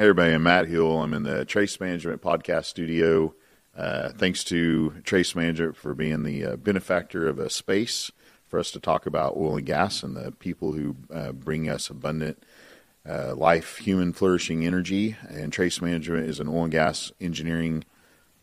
Hey, everybody, I'm Matt Hill. I'm in the Trace Management Podcast Studio. Uh, thanks to Trace Management for being the uh, benefactor of a space for us to talk about oil and gas and the people who uh, bring us abundant uh, life, human flourishing energy. And Trace Management is an oil and gas engineering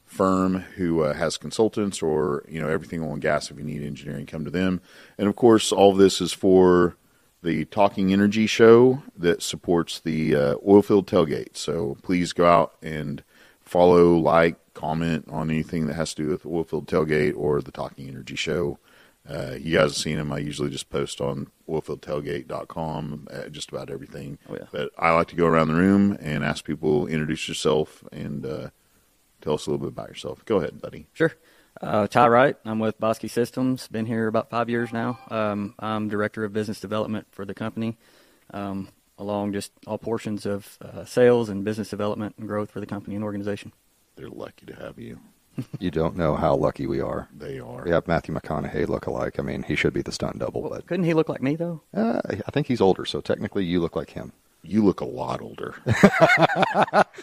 firm who uh, has consultants or you know everything oil and gas. If you need engineering, come to them. And of course, all of this is for the Talking Energy show that supports the uh, Oilfield Tailgate. So please go out and follow, like, comment on anything that has to do with Oilfield Tailgate or the Talking Energy show. Uh, you guys have seen them. I usually just post on oilfieldtailgate.com uh, just about everything. Oh, yeah. But I like to go around the room and ask people, introduce yourself and uh, tell us a little bit about yourself. Go ahead, buddy. Sure. Uh, Ty Wright. I'm with Bosque Systems. Been here about five years now. Um, I'm director of business development for the company, um, along just all portions of uh, sales and business development and growth for the company and organization. They're lucky to have you. You don't know how lucky we are. They are. We have Matthew McConaughey look alike. I mean, he should be the stunt double, but Couldn't he look like me though? uh, I think he's older, so technically you look like him. You look a lot older.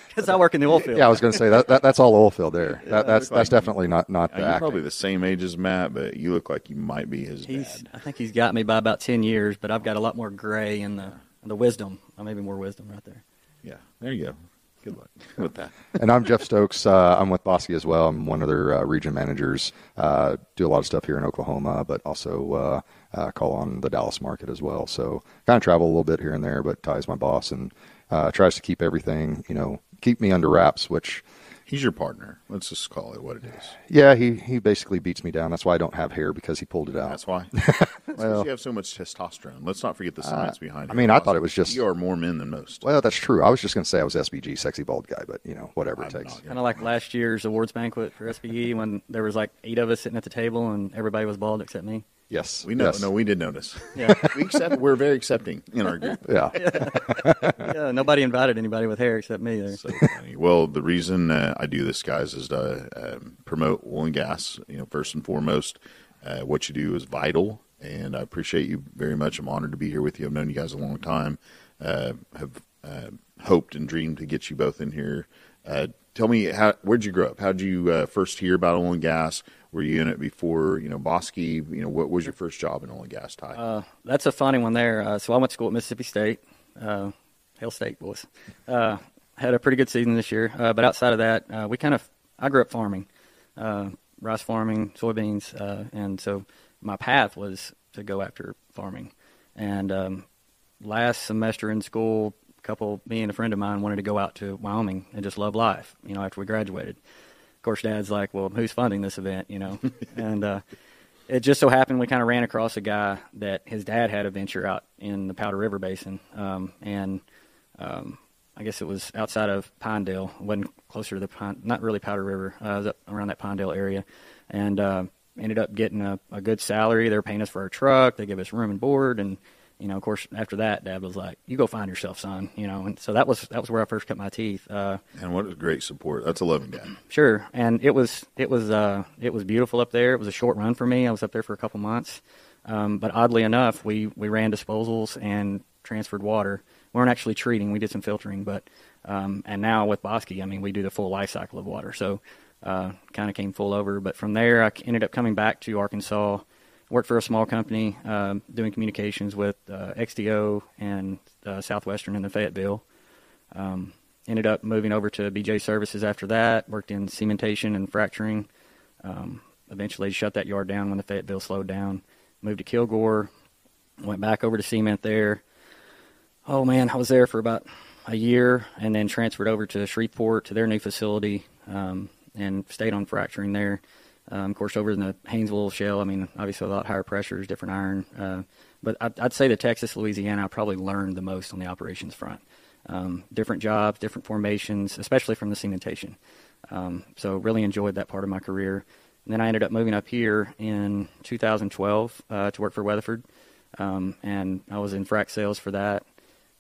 Because I work in the oil field. Yeah, I was going to say that, that that's all oil field there. Yeah, that, that's look like that's definitely not not the you're probably the same age as Matt, but you look like you might be his He's. dad. I think he's got me by about ten years, but I've got a lot more gray in the the wisdom. Uh, maybe more wisdom right there. Yeah, there you go. Good luck with that. and I'm Jeff Stokes. Uh, I'm with Bosque as well. I'm one of their uh, region managers. Uh, do a lot of stuff here in Oklahoma, but also uh, uh, call on the Dallas market as well. So kind of travel a little bit here and there, but Ty's my boss and uh, tries to keep everything, you know, keep me under wraps, which He's your partner. Let's just call it what it is. Yeah, he, he basically beats me down. That's why I don't have hair because he pulled it out. That's why. That's because Well- you have so much testosterone. Let's not forget the science behind it. I mean, I thought it was just- you are more men than most. well, that's true. I was just going to say I was SBG, sexy bald guy, but you know, whatever it I'm takes. Kind of like last year's awards banquet for SPE when there was like eight of us sitting at the table and everybody was bald except me. Yes, We know. Yes. No, we did notice. Yeah. we accept. We're very accepting in our group. Yeah, yeah, nobody invited anybody with hair except me. There. So funny. Well, the reason uh, I do this, guys, is to um, promote oil and gas. You know, first and foremost, uh, what you do is vital, and I appreciate you very much. I'm honored to be here with you. I've known you guys a long time. Uh, have uh, hoped and dreamed to get you both in here. Uh, tell me, how, where'd you grow up? How did you uh, first hear about oil and gas? Were you in it before, you know, Bosque? You know, what was your first job in oil and gas, Ty? Uh, that's a funny one there. Uh, so I went to school at Mississippi State, uh, Hail State boys. Uh, had a pretty good season this year, uh, but outside of that, uh, we kind of I grew up farming, uh, rice farming, soybeans, and so my path was to go after farming. And um, last semester in school, a couple, me and a friend of mine wanted to go out to Wyoming and just love life. You know, after we graduated. Of course, Dad's like, "Well, who's funding this event?" You know, and uh, it just so happened we kind of ran across a guy that his dad had a venture out in the Powder River Basin, um, and um, I guess it was outside of Pinedale, wasn't closer to the Pine, not really Powder River, uh, was up around that Pinedale area, and uh, ended up getting a, a good salary. They were paying us for our truck, they give us room and board, and you know, of course, after that, Dad was like, "You go find yourself, son," you know, and so that was that was where I first cut my teeth. Uh, and what a great support. That's a loving dad. Sure, and it was it was uh, it was beautiful up there. It was a short run for me. I was up there for a couple months, um, but oddly enough, we we ran disposals and transferred water. We weren't actually treating; we did some filtering, but um, and now with Bosque, I mean, we do the full life cycle of water. So uh, kind of came full over. But from there, I ended up coming back to Arkansas. Worked for a small company um, doing communications with uh, XTO and uh, Southwestern in the Fayetteville. Um, ended up moving over to BJ Services after that. Worked in cementation and fracturing. Um, eventually shut that yard down when the Fayetteville slowed down. Moved to Kilgore. Went back over to cement there. Oh man, I was there for about a year, and then transferred over to Shreveport to their new facility, um, and stayed on fracturing there. Um, of course, over in the Haynesville Shale, I mean, obviously a lot higher pressures, different iron. Uh, but I'd, I'd say the Texas, Louisiana, I probably learned the most on the operations front. Um, different jobs, different formations, especially from the cementation. Um, so really enjoyed that part of my career. And then I ended up moving up here in 2012 uh, to work for Weatherford, um, and I was in frac sales for that.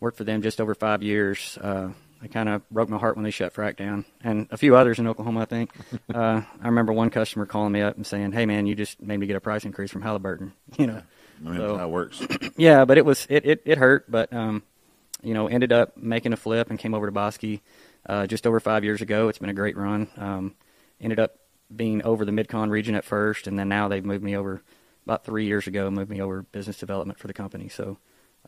Worked for them just over five years. Uh, they kind of broke my heart when they shut frac down, and a few others in Oklahoma, I think. uh, I remember one customer calling me up and saying, "Hey, man, you just made me get a price increase from Halliburton." You know, I mean, So- that's how it works. yeah, but it was it it, it hurt, but um, you know, ended up making a flip and came over to Bosque uh, just over five years ago. It's been a great run. Um, ended up being over the Midcon region at first, and then now they've moved me over about three years ago. Moved me over business development for the company. So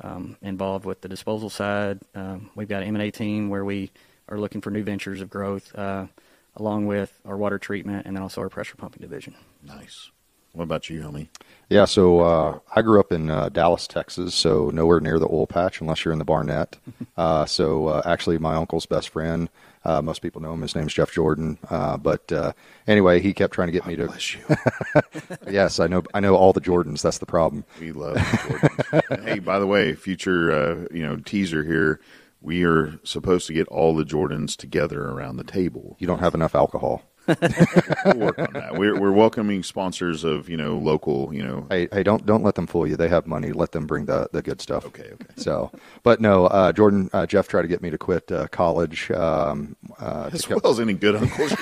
um, involved with the disposal side. Um, we've got an M&A team where we are looking for new ventures of growth, uh, along with our water treatment and then also our pressure pumping division. Nice. What about you, homie? Yeah, so uh, I grew up in uh, Dallas, Texas, so nowhere near the oil patch unless you're in the Barnett. Uh, so uh, actually, my uncle's best friend. Uh, most people know him. His name's Jeff Jordan. Uh, but uh, anyway, he kept trying to get me to. Bless you. yes, I know. I know all the Jordans. That's the problem. We love Jordan. hey, by the way, future uh, you know teaser here. We are supposed to get all the Jordans together around the table. You don't have enough alcohol. We'll work on that. We're, we're welcoming sponsors of you know local you know. Hey, hey, don't don't let them fool you. They have money. Let them bring the the good stuff. Okay, okay. So, but no, uh, Jordan, uh, Jeff tried to get me to quit uh, college. Um, uh, As co- well as any good uncles.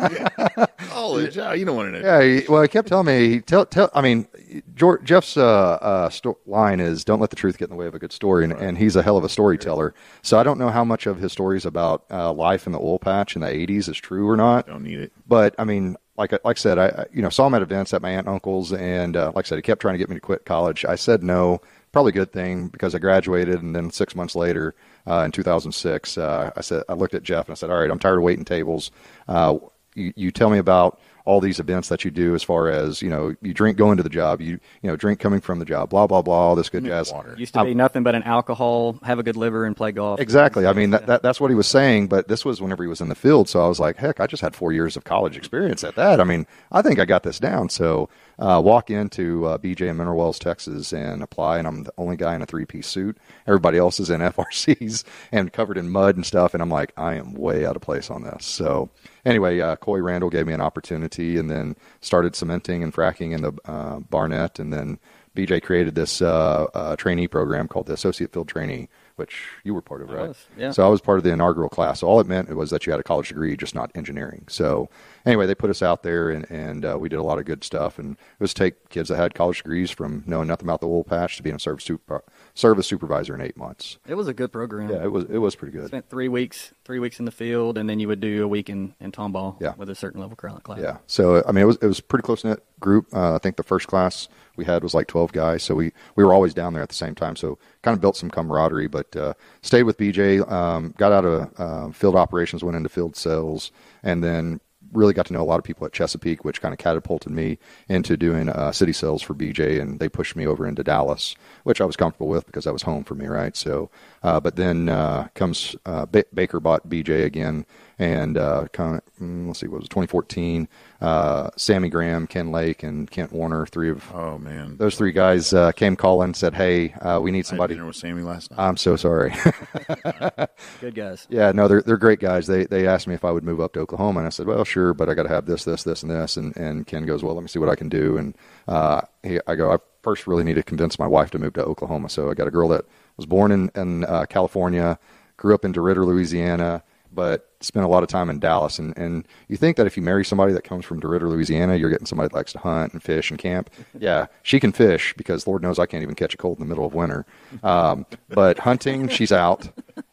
yeah. College, oh, you don't want to know. Yeah, he, well, he kept telling me. Tell, tell. I mean, George, Jeff's uh, uh, sto- line is "Don't let the truth get in the way of a good story," and, and he's a hell of a storyteller. So I don't know how much of his stories about uh, life in the oil patch in the '80s is true or not. Don't need it. But I mean, like I- like I said, I you know saw him at events at my aunt and uncle's, and uh, like I said, he kept trying to get me to quit college. I said no. Probably a good thing because I graduated, and then six months later, uh, in 2006, uh, I said I looked at Jeff and I said, "All right, I'm tired of waiting tables. Uh, you, you tell me about all these events that you do as far as you know you drink going to the job you you know drink coming from the job blah blah blah all this good jazz water. Used to be nothing but an alcohol, have a good liver, and play golf. Exactly. I mean, that, that, that's what he was saying, but this was whenever he was in the field. So I was like, heck, I just had four years of college experience at that. I mean, I think I got this down. So uh, walk into uh, BJ in Mineral Wells, Texas, and apply, and I'm the only guy in a three piece suit. Everybody else is in FRCs and covered in mud and stuff. And I'm like, I am way out of place on this. So anyway, uh, Coy Randall gave me an opportunity and then started cementing and fracking in the uh, Barnett. And then BJ created this uh, uh, trainee program called the Associate Field Trainee, which you were part of, I right? was, yeah. So I was part of the inaugural class. So all it meant was that you had a college degree, just not engineering. So anyway, they put us out there, and, and uh, we did a lot of good stuff. And it was take kids that had college degrees from knowing nothing about the oil patch to being a service super, service supervisor in eight months. It was a good program. Yeah, it was it was pretty good. Spent three weeks, three weeks in the field, and then you would do a week in, in Tomball Yeah. with a certain level cla- class. Yeah. So I mean, it was it was a pretty close knit group. Uh, I think the first class we had was like twelve guys, so we we were always down there at the same time. So kind of built some camaraderie. But uh, stayed with BJ. Um, got out of uh, field operations, went into field sales, and then really got to know a lot of people at Chesapeake, which kind of catapulted me into doing uh, city sales for BJ, and they pushed me over into Dallas, which I was comfortable with because that was home for me, right? So, uh, but then uh, comes uh, ba- Baker bought BJ again, and uh, kind of, mm, let's see, what was it, 2014? Uh, Sammy Graham, Ken Lake, and Kent Warner, three of Oh man, those three guys uh, came calling, said, "Hey, uh, we need I had somebody." dinner with Sammy last night. I'm so sorry. Good guys. Yeah, no, they're they're great guys. They they asked me if I would move up to Oklahoma, and I said, well, sure, but I got to have this, this, this, and this. And and Ken goes, well, let me see what I can do. And uh, he, I go, I first really need to convince my wife to move to Oklahoma. So I got a girl that was born in in uh, California, grew up in DeRidder, Louisiana, but spent a lot of time in Dallas. And and you think that if you marry somebody that comes from DeRidder, Louisiana, you're getting somebody that likes to hunt and fish and camp. Yeah, she can fish because Lord knows I can't even catch a cold in the middle of winter. Um, but hunting, she's out.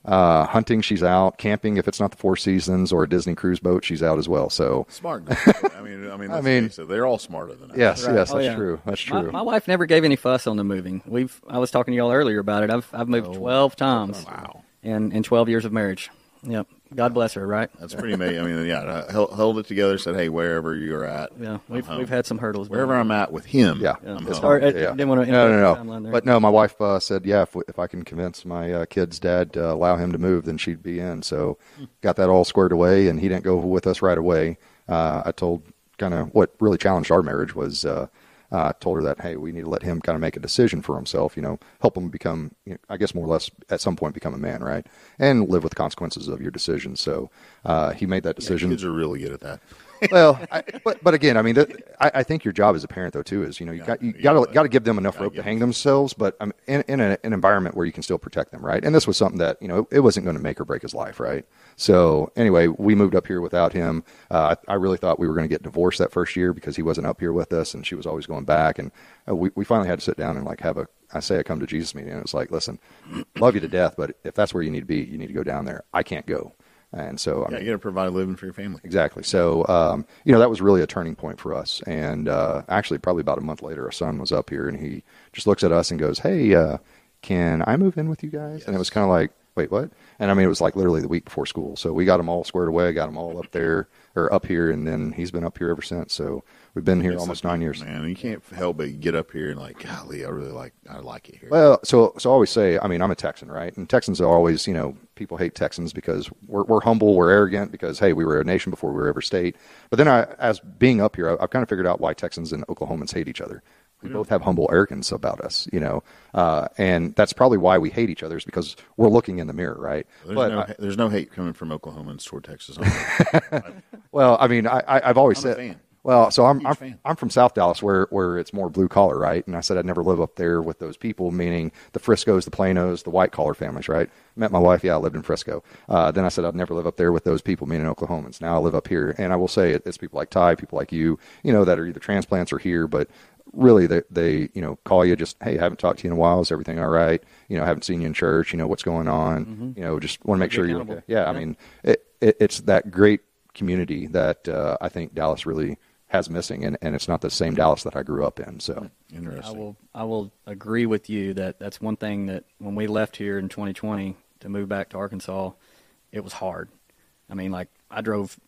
Uh, hunting, she's out. Camping, if it's not the Four Seasons or a Disney cruise boat, she's out as well. So, Smart. Guy. I mean, I mean, I mean- face they're all smarter than us. yes, Right. yes, Oh, that's yeah. true. That's true. my wife never gave any fuss on the moving. We've I was talking to y'all earlier about it. I've I've moved twelve times Wow, in in twelve years of marriage. Yep. God bless her. Right. that's pretty amazing. I mean, yeah, held, held it together. Said, hey, wherever you're at, Yeah. We've we've had some hurdles. wherever I'm at with him, Yeah. Yeah. I'm It's home. Sorry, I Yeah. didn't want to no, interrupt no, timeline no. there. But no, my wife uh, said, yeah, if, if I can convince my uh, kid's dad to allow him to move, then she'd be in. So got that all squared away, and he didn't go with us right away. Uh, I told kind of what really challenged our marriage was uh, uh, told her that, hey, we need to let him kind of make a decision for himself, you know, help him become, you know, I guess, more or less at some point become a man, right? And live with the consequences of your decision. So uh, he made that decision Kids are really good at that. well, I, but but again, I mean, that, I, I think your job as a parent though too is you know you got you you got to gotta- give them enough rope to hang themselves, but um, in in a, an environment where you can still protect them, right? And this was something that you know it wasn't going to make or break his life, right? So anyway, we moved up here without him. Uh, I, I really thought we were going to get divorced that first year because he wasn't up here with us, and she was always going back, and uh, we we finally had to sit down and like have a I say I come to Jesus meeting, and it's like, listen, love you to death, but if that's where you need to be, you need to go down there. I can't go, and so I Yeah, mean, you got to provide a living for your family. Exactly. So, um, you know, that was really a turning point for us. And uh, actually, probably about a month later, our son was up here and he just looks at us and goes, Hey, uh, can I move in with you guys? And it was kind of like, Wait, what? And I mean, it was like literally the week before school. So we got them all squared away, got them all up there or up here. And then he's been up here ever since. So we've been here It's almost nine years. Man, you can't help but get up here and like, golly, I really like, I like it here. Well, so so I always say, I mean, I'm a Texan, right? And Texans are always, you know, people hate Texans because we're we're humble, we're arrogant because hey, we were a nation before we were ever state. But then I, as being up here, I, I've kind of figured out why Texans and Oklahomans hate each other. We both have humble arrogance about us, you know, uh, and that's probably why we hate each other is because we're looking in the mirror, right? there's, but no, I- there's no hate coming from Oklahomans toward Texas. Well, I mean, I, I, I've always I'm a said. fan. Well, so I'm I'm, fan. I'm from South Dallas, where where it's more blue collar, right? And I said I'd never live up there with those people, meaning the Friscos, the Planos, the white collar families, right? Met my wife, yeah, I lived in Frisco. Uh, then I said I'd never live up there with those people, meaning Oklahomans. Now I live up here, and I will say it, it's people like Ty, people like you, you know, that are either transplants or here, but really they they you know call you just hey, I haven't talked to you in a while, is everything all right? You know, haven't seen you in church, you know, what's going on? You know, just want to make sure you're okay. Yeah, I mean, it, it, it's that great community that uh, I think Dallas really has missing, and, and it's not the same Dallas that I grew up in. So interesting I will I will agree with you that that's one thing that when we left here in 2020 to move back to Arkansas, it was hard. I mean, like I drove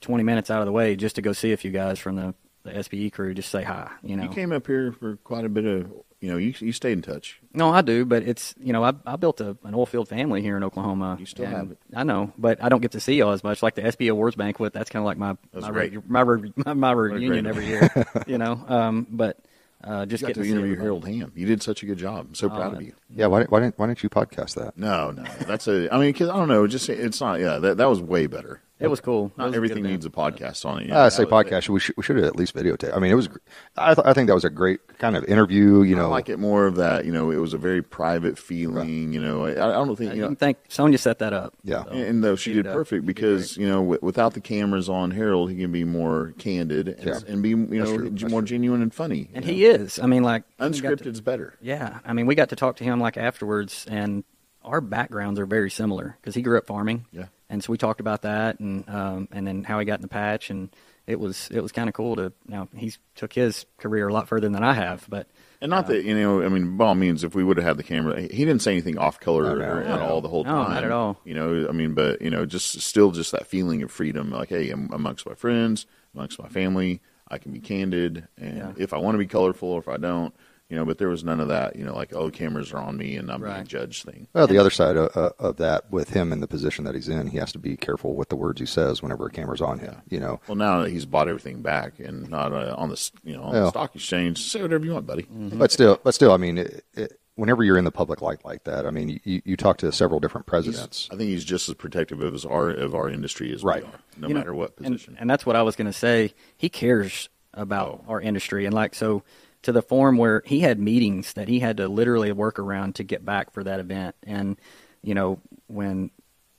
20 minutes out of the way just to go see a few guys from the the SPE crew, just say hi. You know, You came up here for quite a bit of, you know, you you stayed in touch. No, I do, but it's you know I I built a, an oil field family here in Oklahoma. You still have it. I know, but I don't get to see y'all as much. Like the SB Awards banquet, that's kind of like my my, great. re- my re- my, my reunion every year. you know, um, but uh, just You got get to to interview everybody. Harold Hamm. You did such a good job. I'm so proud of you. yeah, why didn't why didn't, why didn't you podcast that? No, no, that's a. I mean, because I don't know. Just it's not. Yeah, that that was way better. It was cool. Not was everything good needs a podcast on it. you Uh, I say podcast. We should we should have at least videotape. I mean, it was. gr- I th- I think that was a great kind of interview. You know, I know, like it more of that. You know, it was a very private feeling. You know, I, I don't think Uh, you you know. can thank Sonya set that up. Yeah. So, And though she she did did, perfect she because you know w- without the cameras on Harold, he can be more candid and, Yeah. and be you know true. That's more true. genuine and funny. and you he know? is. I mean, like we got to- unscripted's better. Yeah, I mean, we got to talk to him like afterwards, and our backgrounds are very similar because he grew up farming. Yeah. And so we talked about that, and um, and then how he got in the patch, and it was it was kind of cool to. Now he's took his career a lot further than I have, but And not that you know, I mean, by all means, if we would have had the camera, he didn't say anything off color No, no, or, no. at all the whole No, time. not at all. You know, I mean, but you know, just still just that feeling of freedom. Like, hey, I'm amongst my friends, amongst my family, I can be candid, and Yeah. if I want to be colorful, or if I don't, you know. But there was none of that. You know, like, oh, cameras are on me and I'm being Right. judged thing. Well, the other side of, uh, of that, with him in the position that he's in, he has to be careful with the words he says whenever a camera's on him. You know, Well, now that he's bought everything back and not uh, on the you know on Yeah. the stock exchange, say whatever you want, buddy. but still, but still, I mean, it, it, whenever you're in the public light like that, I mean, you, you talk to several different presidents. I think he's just as protective of his our of our industry as Right. we are, no you know, matter what and- position. And, that's what I was going to say. He cares about Oh. our industry, and like so to the form where he had meetings that he had to literally work around to get back for that event. And you know when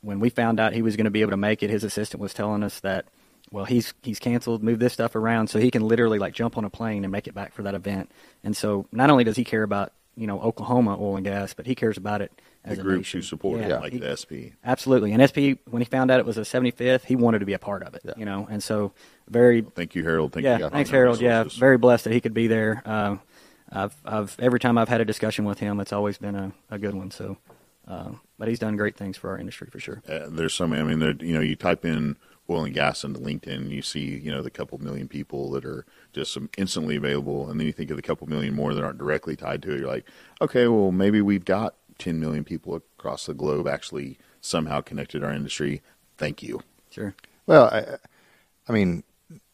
when we found out he was going to be able to make it, his assistant was telling us that. Well, he's he's canceled, moved this stuff around, so he can literally like jump on a plane and make it back for that event. And so, not only does he care about you know Oklahoma oil and gas, but he cares about it as the a groups who support Yeah, it, like he- the SP. Absolutely. And SP, when he found out it was a 75th, he wanted to be a part of it, you know, and so very, Thank you, Harold. Thank yeah, you. thanks, Harold. Yeah, very blessed that he could be there. Uh, I've, I've, every time I've had a discussion with him, it's always been a, a good one. So, uh, but he's done great things for our industry for sure. Uh, there's some. I mean, there, you know, you type in oil and gas into LinkedIn, you see, you know, the couple million people that are just instantly available, and then you think of the couple million more that aren't directly tied to it. You're like, okay, well, maybe we've got 10 million people across the globe actually somehow connected our industry. Thank you. Sure. Well, I, I mean,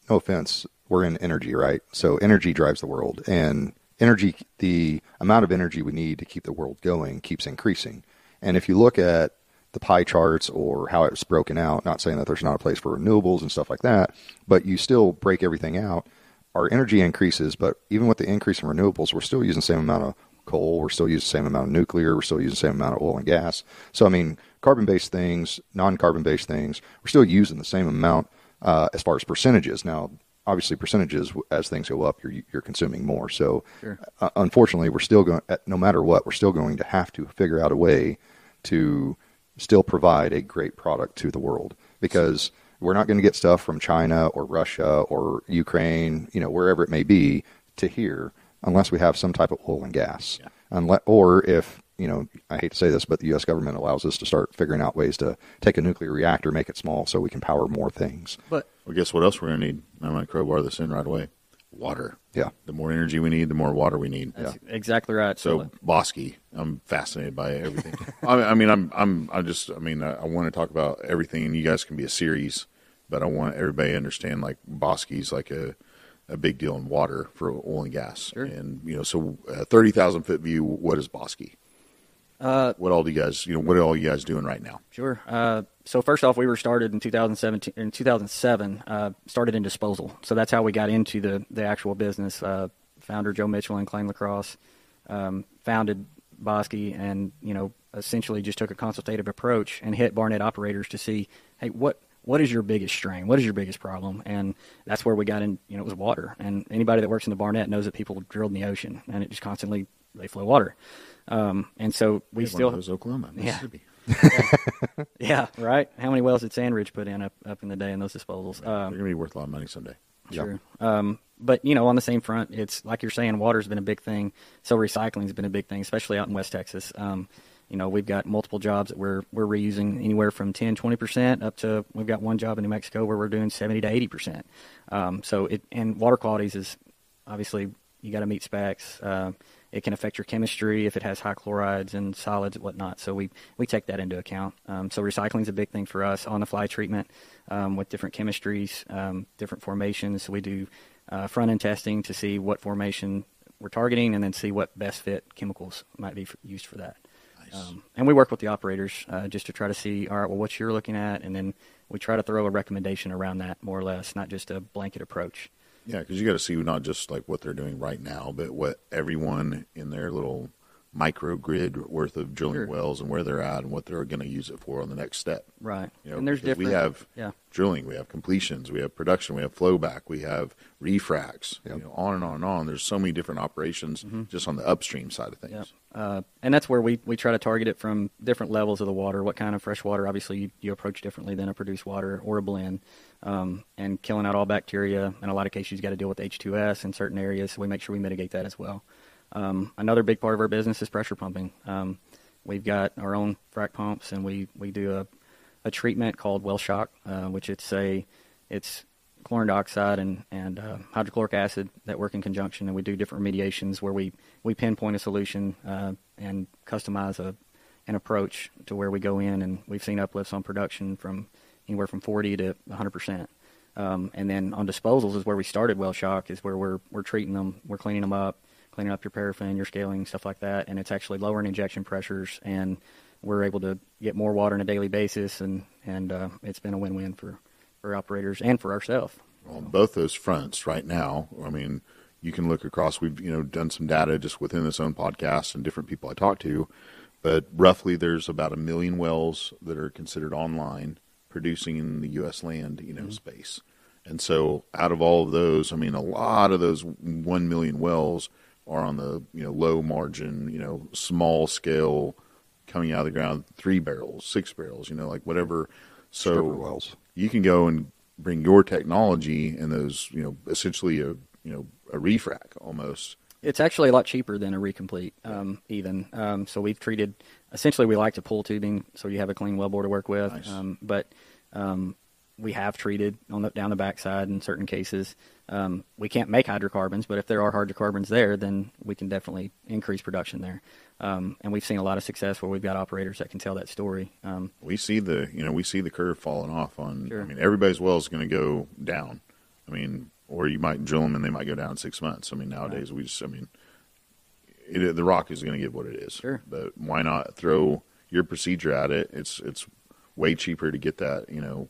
no offense, we're in energy, right? So energy drives the world, and energy, the amount of energy we need to keep the world going, keeps increasing. And if you look at the pie charts or how it's broken out, not saying that there's not a place for renewables and stuff like that, but you still break everything out. Our energy increases, but even with the increase in renewables, we're still using the same amount of coal, we're still using the same amount of nuclear, we're still using the same amount of oil and gas. So, I mean, carbon based things, non carbon based things, we're still using the same amount uh, as far as percentages. Now, obviously percentages as things go up, you're you're consuming more. So, Sure. uh, unfortunately, we're still going. No matter what, we're still going to have to figure out a way to still provide a great product to the world because we're not going to get stuff from China or Russia or Ukraine, you know, wherever it may be, to here unless we have some type of oil and gas. Yeah. Unless, or if you know, I hate to say this, but the U.S. government allows us to start figuring out ways to take a nuclear reactor, make it small, so we can power more things. But Well, guess what else we're going to need? I'm going to crowbar this in right away. Water. Yeah. The more energy we need, the more water we need. that's exactly right. So Bosque, I'm fascinated by everything. I, I mean, I'm, I'm, I just, I mean, I, I want to talk about everything, and you guys can be a series, but I want everybody to understand like Bosque's like a, a big deal in water for oil and gas, Sure. and you know, so uh, thirty thousand foot view. What is Bosque? uh, What all do you guys, you know, what are all you guys doing right now? Sure. Uh, so first off, we were started in 2017. In 2007, uh, started in disposal. So that's how we got into the the actual business. Uh, founder Joe Mitchell and Klein Lacrosse um, founded Bosque, and you know essentially just took a consultative approach and hit Barnett operators to see, hey, what what is your biggest strain? What is your biggest problem? And that's where we got in. You know, it was water. And anybody that works in the Barnett knows that people drilled in the ocean, and it just constantly they flow water. Um, and so we One still Oklahoma, Yeah. Mississippi. yeah, right. How many wells did Sandridge put in up, up in the day in those disposals? They're Um, going to be worth a lot of money someday. sure. Um, but you know, on the same front, it's like you're saying, water's been a big thing. So recycling's been a big thing, especially out in West Texas. Um, you know, we've got multiple jobs that we're we're reusing anywhere from 10, 20 percent up to we've got one job in New Mexico where we're doing seventy to eighty percent. Um, so it and water qualities is obviously you got to meet specs. Uh, it can affect your chemistry if it has high chlorides and solids and whatnot. So we, we take that into account. Um, so recycling is a big thing for us on the fly treatment um, with different chemistries, um, different formations. So we do uh, front end testing to see what formation we're targeting and then see what best fit chemicals might be f used for that. Nice. Um, and we work with the operators uh, just to try to see, all right, well, what you're looking at, and then we try to throw a recommendation around that more or less, not just a blanket approach. Yeah, because you got to see not just like what they're doing right now, but what everyone in their little microgrid worth of drilling Sure. wells and where they're at and what they're going to use it for on the next step. Right. You know, and there's different. we have yeah. drilling, we have completions, we have production, we have flowback, we have refracts, Yep. you know, on and on and on. There's so many different operations just on the upstream side of things. Yeah, uh, and that's where we, we try to target it from different levels of the water. What kind of fresh water? Obviously, you, you approach differently than a produced water or a blend, um, and killing out all bacteria. In a lot of cases, you've got to deal with H2S in certain areas, so we make sure we mitigate that as well. Um, another big part of our business is pressure pumping. Um, we've got our own frac pumps, and we, we do a, a treatment called well shock, uh, which it's a it's chlorine dioxide and, and uh, hydrochloric acid that work in conjunction, and we do different remediations where we, we pinpoint a solution uh, and customize a, an approach to where we go in, and we've seen uplifts on production from anywhere from 40 to 100 percent. Um, and then on disposals is where we started well shock, is where we're we're treating them, we're cleaning them up, cleaning up your paraffin, your scaling, stuff like that, and it's actually lowering injection pressures, and we're able to get more water on a daily basis, and and uh, it's been a win-win for for operators and for ourselves. on both those fronts right now. I mean, you can look across. We've you know done some data just within this own podcast and different people I talk to, but roughly there's about a million wells that are considered online producing in the U.S. land you know space, and so out of all of those, I mean, a lot of those one million wells are on the you know low margin, you know, small scale coming out of the ground, three barrels, six barrels, you know, like whatever. So wells. you can go and bring your technology and those, you know, essentially a you know a refrac almost. It's actually a lot cheaper than a recomplete, um, even. Um, so we've treated. Essentially, we like to pull tubing, so you have a clean wellbore to work with. Nice. Um, but um, we have treated on the down the backside in certain cases. Um, we can't make hydrocarbons, but if there are hydrocarbons there, then we can definitely increase production there. Um, and we've seen a lot of success where we've got operators that can tell that story. Um, We see the you know we see the curve falling off on. Sure. I mean, everybody's well is going to go down. I mean, or you might drill them and they might go down six months. I mean, nowadays we just I mean, it, the rock is going to get what it is. Sure. But why not throw your procedure at it? It's it's way cheaper to get that you know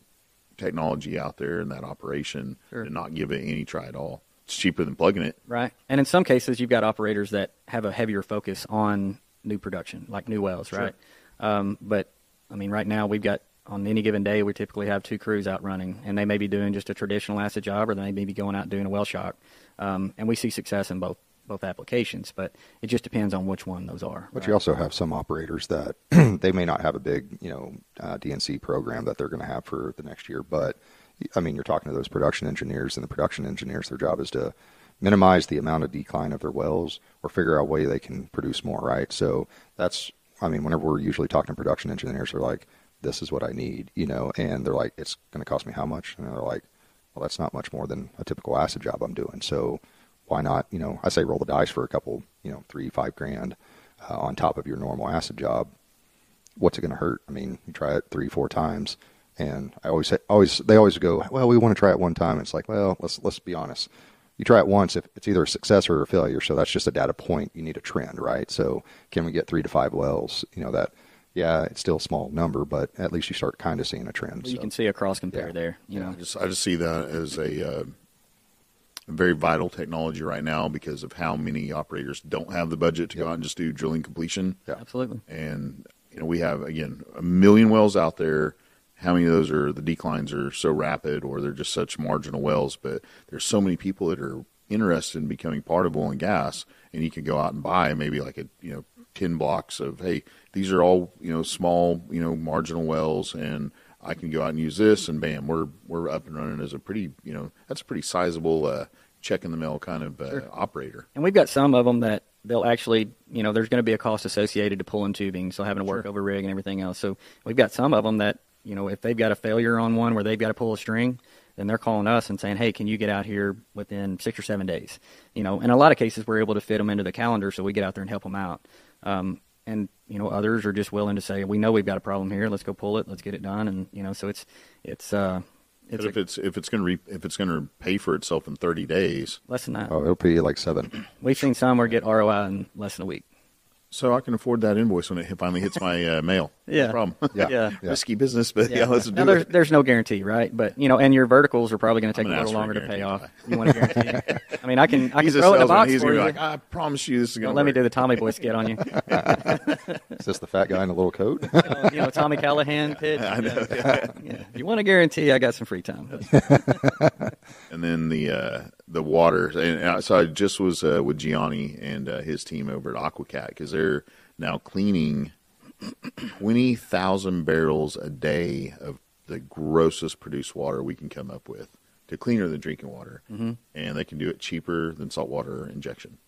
technology out there and that operation Sure. and not give it any try at all. It's cheaper than plugging it. Right. And in some cases, you've got operators that have a heavier focus on new production, like new wells, Sure. right? Um, but I mean, right now we've got on any given day, we typically have two crews out running, and they may be doing just a traditional acid job, or they may be going out doing a well shock. Um, and we see success in both both applications, but it just depends on which one those are. But right? you also have some operators that they may not have a big, you know, uh, D&C program that they're going to have for the next year. But I mean, you're talking to those production engineers, and the production engineers, their job is to minimize the amount of decline of their wells or figure out a way they can produce more, right? So that's, I mean, whenever we're usually talking to production engineers, they're like, this is what I need, you know, and they're like, it's going to cost me how much? And they're like, well, that's not much more than a typical acid job I'm doing. So why not, you know, I say roll the dice for a couple, you know, three, five grand uh, on top of your normal acid job. What's it going to hurt? I mean, you try it three, four times. And I always say, always, they always go, well, we want to try it one time. It's like, well, let's, let's be honest you try it once, if it's either a success or a failure. So that's just a data point. You need a trend, right? So can we get three to five wells? You know that. Yeah, it's still a small number, but at least you start kind of seeing a trend. Well, you so. can see a cross compare yeah. there. You know, I just, I just see that as a, uh, a very vital technology right now because of how many operators don't have the budget to yep. go out and just do drilling completion. Yeah, absolutely. And you know, we have again a million wells out there how many of those are the declines are so rapid or they're just such marginal wells. But there's so many people that are interested in becoming part of oil and gas, and you can go out and buy maybe like a you know ten blocks of hey these are all you know small you know marginal wells and I can go out and use this and bam we're we're up and running as a pretty you know that's a pretty sizable uh, check in the mail kind of uh, sure. operator. And we've got some of them that they'll actually, you know, there's going to be a cost associated to pulling tubing, so having to work sure. over rig and everything else. So we've got some of them that you know, if they've got a failure on one where they've got to pull a string, then they're calling us and saying, "Hey, can you get out here within six or seven days?" You know, in a lot of cases, we're able to fit them into the calendar, so we get out there and help them out. Um, and you know, others are just willing to say, "We know we've got a problem here. Let's go pull it. Let's get it done." And you know, so it's it's. Uh, it's but if a, it's if it's going to re, if it's going to pay for itself in 30 days, less than that. Oh, it'll pay like seven. We've seen some where get ROI in less than a week. So I can afford that invoice when it finally hits my uh, mail. Yeah, no problem. Yeah. yeah. risky business, but yeah, yeah let's now, do there's, it. There's no guarantee, right? But you know, and your verticals are probably going to take a little longer to pay off. You want a guarantee? I mean, I can I can throw it in the box He's for you. Like, I promise you, this is going to. Let me do the Tommy Boy skit on you. is this the fat guy in the little coat? you know, Tommy Callahan pitch. I know. Yeah. yeah. You want a guarantee, I got some free time. and then the uh, the water, and so I just was uh, with Gianni and uh, his team over at AquaCat because they're now cleaning 20,000 barrels a day of the grossest produced water we can come up with to cleaner than drinking water. Mm-hmm. And they can do it cheaper than saltwater injection.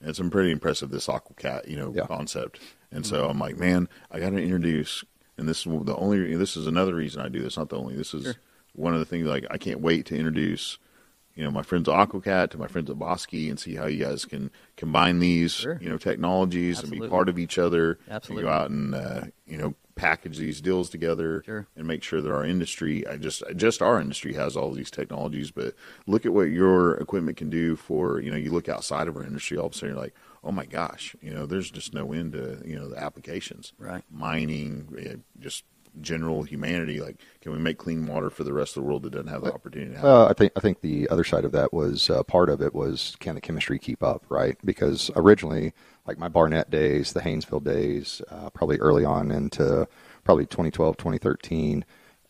And it's pretty impressive, this AquaCat, you know, yeah. concept. And mm-hmm. so I'm like, man, I got to introduce, and this is the only, this is another reason I do this, not the only, this is sure. one of the things, like, I can't wait to introduce – you know my friends at AquaCat to my friends at Bosque and see how you guys can combine these sure. you know technologies Absolutely. and be part of each other. Absolutely, go out and uh, you know package these deals together sure. and make sure that our industry, I just just our industry has all these technologies. But look at what your equipment can do for you know you look outside of our industry, all of a sudden you're like, oh my gosh, you know there's just no end to you know the applications, right? Mining, just general humanity? Like, can we make clean water for the rest of the world that doesn't have the opportunity? To well, I think I think the other side of that was uh, part of it was can the chemistry keep up, right? Because originally, like my Barnett days, the Haynesville days, uh, probably early on into probably 2012, 2013,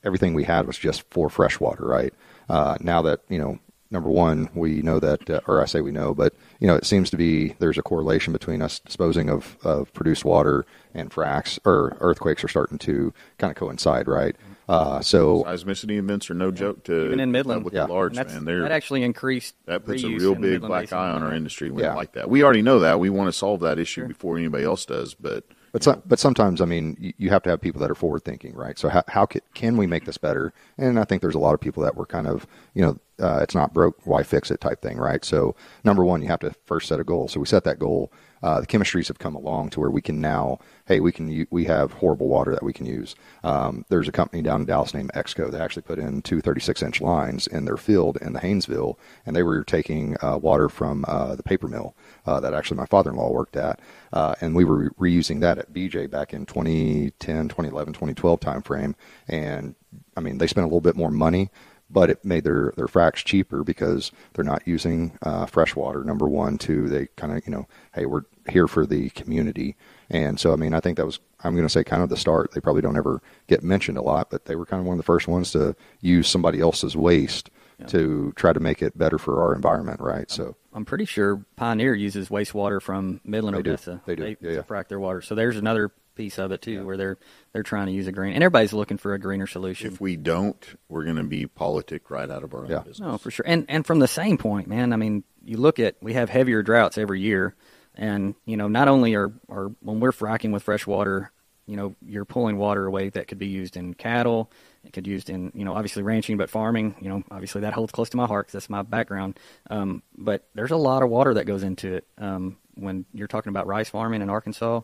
everything we had was just for freshwater, right? Uh, now that you know number one, we know that, uh, or I say we know, but you know, it seems to be there's a correlation between us disposing of, of produced water and fracks or earthquakes are starting to kind of coincide, right? Uh, so seismicity events are no joke to even in Midland with yeah. the large man. They're, that actually increased. That puts a real big black eye on our industry. We yeah. like that. We already know that. We want to solve that issue sure. before anybody else does, but but some, but sometimes, I mean, you have to have people that are forward thinking, right? So how how can, can we make this better? And I think there's a lot of people that were kind of, you know, uh, it's not broke, why fix it type thing, right? So number one, you have to first set a goal. So we set that goal. Uh, the chemistries have come along to where we can now, hey, we can we have horrible water that we can use. Um, there's a company down in Dallas named Exco that actually put in two 36 inch lines in their field in the Haynesville, and they were taking uh, water from uh, the paper mill uh, that actually my father-in-law worked at, uh, and we were re- reusing that at BJ back in 2010, 2011, 2012 timeframe. And I mean, they spent a little bit more money, but it made their their fracs cheaper because they're not using uh, fresh water. Number one, two, they kind of you know, hey, we're here for the community, and so I mean, I think that was I'm going to say kind of the start. They probably don't ever get mentioned a lot, but they were kind of one of the first ones to use somebody else's waste yeah. to try to make it better for our environment, right? So I'm pretty sure Pioneer uses wastewater from Midland, they Odessa. Do. They do. They yeah, yeah. frack their water. So there's another piece of it too, yeah. where they're they're trying to use a green, and everybody's looking for a greener solution. If we don't, we're going to be politic right out of our own yeah. business. No, for sure. And and from the same point, man. I mean, you look at we have heavier droughts every year, and you know not only are are when we're fracking with fresh water, you know you're pulling water away that could be used in cattle. It could be used in, you know, obviously ranching, but farming, you know, obviously that holds close to my heart because that's my background. Um, but there's a lot of water that goes into it. Um, when you're talking about rice farming in Arkansas,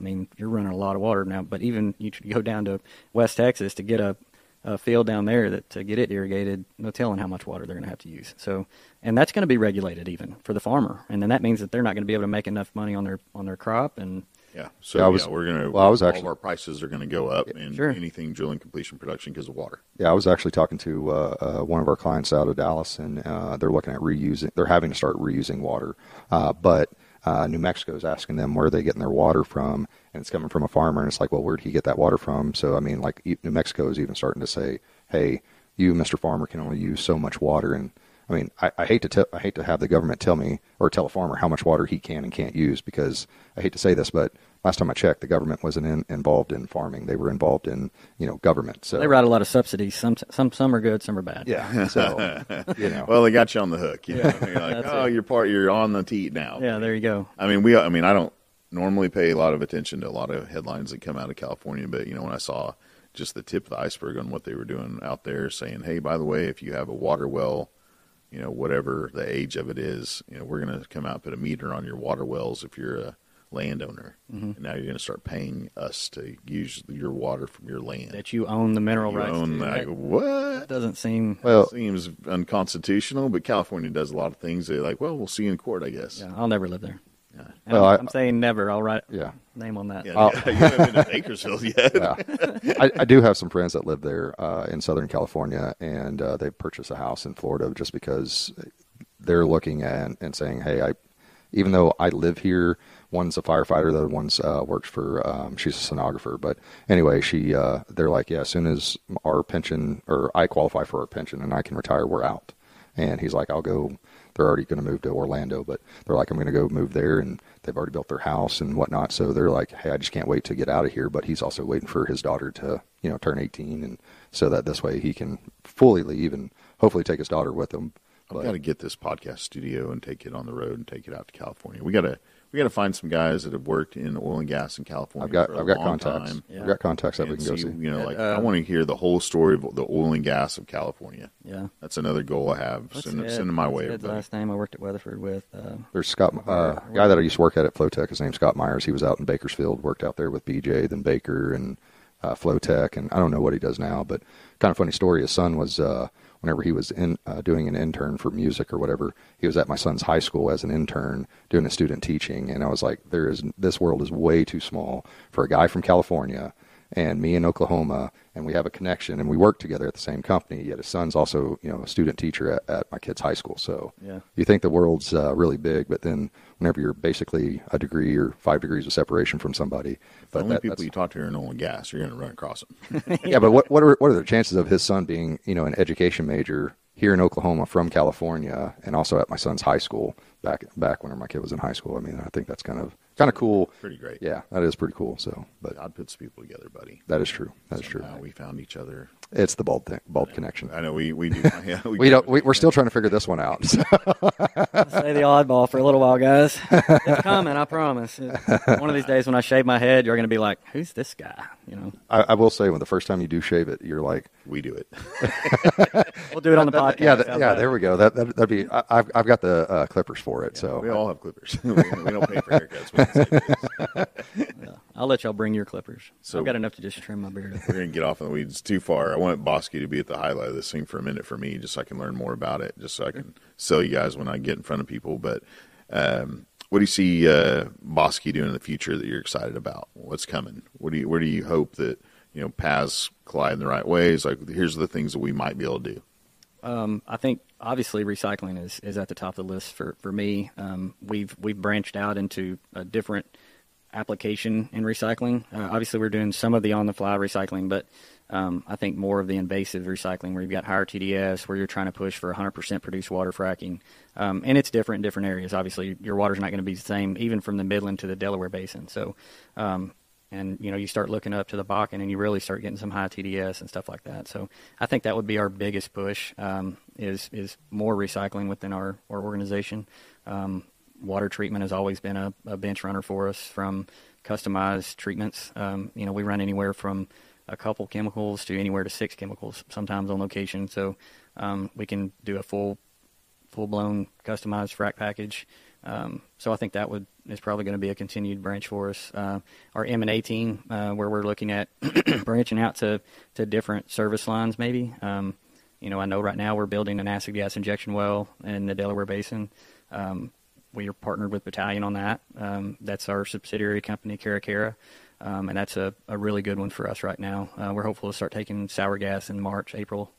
I mean, you're running a lot of water now. But even you go down to West Texas to get a, a field down there that to get it irrigated, no telling how much water they're going to have to use. So, and that's going to be regulated even for the farmer, and then that means that they're not going to be able to make enough money on their on their crop and. Yeah, so yeah, was, yeah, we're going to. Well, I was all actually, of our prices are going to go up, yeah, and sure. anything drilling completion production because of water. Yeah, I was actually talking to uh, uh, one of our clients out of Dallas, and uh, they're looking at reusing. They're having to start reusing water, uh, but uh, New Mexico is asking them where they're getting their water from, and it's coming from a farmer. And it's like, well, where did he get that water from? So, I mean, like New Mexico is even starting to say, hey, you, Mr. Farmer, can only use so much water. And I mean, I, I hate to tell, I hate to have the government tell me or tell a farmer how much water he can and can't use because I hate to say this, but last time I checked, the government wasn't in, involved in farming. They were involved in you know government. So they write a lot of subsidies. Some some some are good, some are bad. Yeah. So you know. well, they got you on the hook. You know? you're like, oh, it. you're part. You're on the teat now. Yeah, there you go. I mean, we. I mean, I don't normally pay a lot of attention to a lot of headlines that come out of California, but you know, when I saw just the tip of the iceberg on what they were doing out there, saying, hey, by the way, if you have a water well. You know, whatever the age of it is, you know, we're going to come out and put a meter on your water wells if you're a landowner. Mm-hmm. And now you're going to start paying us to use your water from your land. That you own the mineral you rights. Own to. that. what? That doesn't seem well seems unconstitutional, but California does a lot of things. They're like, well, we'll see you in court, I guess. Yeah, I'll never live there. Yeah. Well, I'm, I, am saying never. I'll write yeah. name on that. Yeah, yeah. you haven't been to Bakersfield yet. yeah. I, I, do have some friends that live there uh, in Southern California, and uh, they purchased a house in Florida just because they're looking at and saying, "Hey, I, even though I live here, one's a firefighter, the other one's uh, works for. Um, she's a sonographer. But anyway, she uh, they're like, yeah, as soon as our pension or I qualify for our pension and I can retire, we're out. And he's like, I'll go. They're already going to move to Orlando, but they're like, I'm going to go move there, and they've already built their house and whatnot. So they're like, hey, I just can't wait to get out of here. But he's also waiting for his daughter to, you know, turn 18, and so that this way he can fully leave and hopefully take his daughter with him. I've got to get this podcast studio and take it on the road and take it out to California. We got to we got to find some guys that have worked in oil and gas in California. I've got for a I've got long contacts. Time. I've got contacts that And we can go see, see. You know, like Uh, I want to hear the whole story of the oil and gas of California. Yeah. That's another goal I have. What's Send, it send it my what's way. Ed's everybody. last name I worked at Weatherford with. Uh, There's Scott, uh, a guy that I used to work at at Flowtech. His name's Scott Myers. He was out in Bakersfield, worked out there with BJ, then Baker, and uh, Flowtech, and I don't know what he does now. But kind of funny story. His son was uh, whenever he was in uh, doing an intern for music or whatever. He was at my son's high school as an intern doing a student teaching, and I was like, there is this world is way too small for a guy from California and me in Oklahoma, and we have a connection, and we work together at the same company. Yet his son's also, you know, a student teacher at, at my kid's high school. So Yeah. you think the world's uh, really big, but then whenever you're basically a degree or five degrees of separation from somebody, The but only that- people that's- you talk to are in oil and gas. You're going to run across them. yeah, but what what are what are the chances of his son being, you know, an education major here in Oklahoma from California, and also at my son's high school back back when my kid was in high school? I mean, I think that's kind of kind of cool. Pretty great. Yeah, that is pretty cool. So, but God puts people together, buddy. that is true. That is true. Somehow We found each other. It's the bald thing, bald connection. I know we we do. Yeah, We don't. We, we're still trying to figure this one out. So, Say the oddball for a little while, guys. It's coming, I promise. One of these days when I shave my head, you're going to be like, "Who's this guy?" You know. I, I will say, when the first time you do shave it, you're like, We do it. We'll do it on the podcast. yeah, th- yeah. There we go. That, that that'd be. I, I've I've got the uh, clippers for it. so we all have clippers. we, we don't pay for haircuts. We can say this. Yeah. I'll let y'all bring your clippers. So- I've got enough to just trim my beard. We're gonna get off in the weeds too far. I want Bosque to be at the highlight of this thing for a minute for me, just so I can learn more about it, just so I can sell you guys when I get in front of people. But um, what do you see uh, Bosque doing in the future that you're excited about? What's coming? What do you where do you hope that you know paths collide in the right ways? Like here's the things that we might be able to do. um, I think obviously recycling is, is at the top of the list for for me. Um, we've we've branched out into a different application in recycling. Uh, obviously, we're doing some of the on the fly recycling, but um, I think more of the invasive recycling where you've got higher TDS, where you're trying to push for 100% produced water fracking. Um, and it's different in different areas. Obviously, your water's not going to be the same, even from the Midland to the Delaware Basin. So, um, and you know, you start looking up to the Bakken, and you really start getting some high TDS and stuff like that. So, I think that would be our biggest push um, is is more recycling within our our organization. Water treatment has always been a, a, bench runner for us from customized treatments. Um, you know, we run anywhere from a couple chemicals to anywhere to six chemicals sometimes on location. So um, we can do a full full blown customized frac package. Um, so I think that would is probably going to be a continued branch for us. Uh, our M and A team, uh, where we're looking at branching out to to different service lines, maybe. Um, you know, I know right now we're building an acid gas injection well in the Delaware Basin. Um, we are partnered with Battalion on that. Um, that's our subsidiary company, Caracara, um, and that's a, a really good one for us right now. Uh, we're hopeful to start taking sour gas in March, April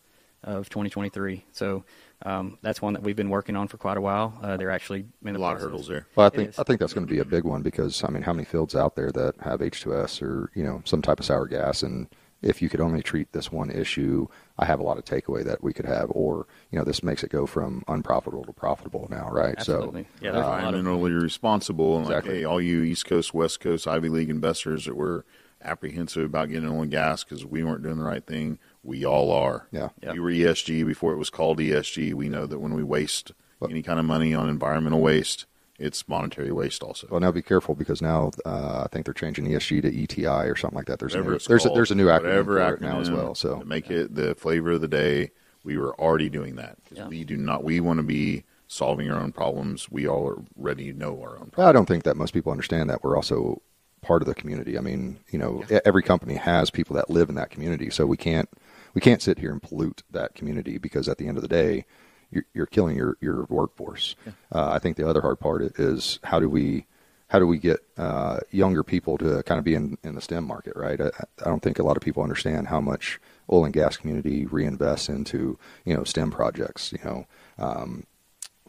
of 2023. So um, that's one that we've been working on for quite a while. Uh, they're actually in a lot process. of hurdles there. Well, I think I think that's going to be a big one because I mean, how many fields out there that have H2S or you know some type of sour gas and if you could only treat this one issue, I have a lot of takeaway that we could have, or you know, this makes it go from unprofitable to profitable now, right? Absolutely. So, yeah, environmentally of... responsible, and exactly. like, hey, all you East Coast, West Coast, Ivy League investors that were apprehensive about getting oil and gas because we weren't doing the right thing, we all are. Yeah, we were ESG before it was called ESG. We know that when we waste any kind of money on environmental waste, it's monetary waste also. Well, now be careful because now uh, I think they're changing ESG to ETI or something like that. There's a new, there's, called, a, there's a new acronym for acronym it now as well. So make it the flavor of the day. We were already doing that yeah. we do not. We want to be solving our own problems. We already know our own. Problems. I don't think that most people understand that we're also part of the community. I mean, you know, yeah. every company has people that live in that community, so we can't we can't sit here and pollute that community because at the end of the day you're, you're killing your your workforce. Yeah. Uh, I think the other hard part is how do we how do we get uh, younger people to kind of be in, in the STEM market, right? I, I, don't think a lot of people understand how much oil and gas community reinvests into you know STEM projects. You know, um,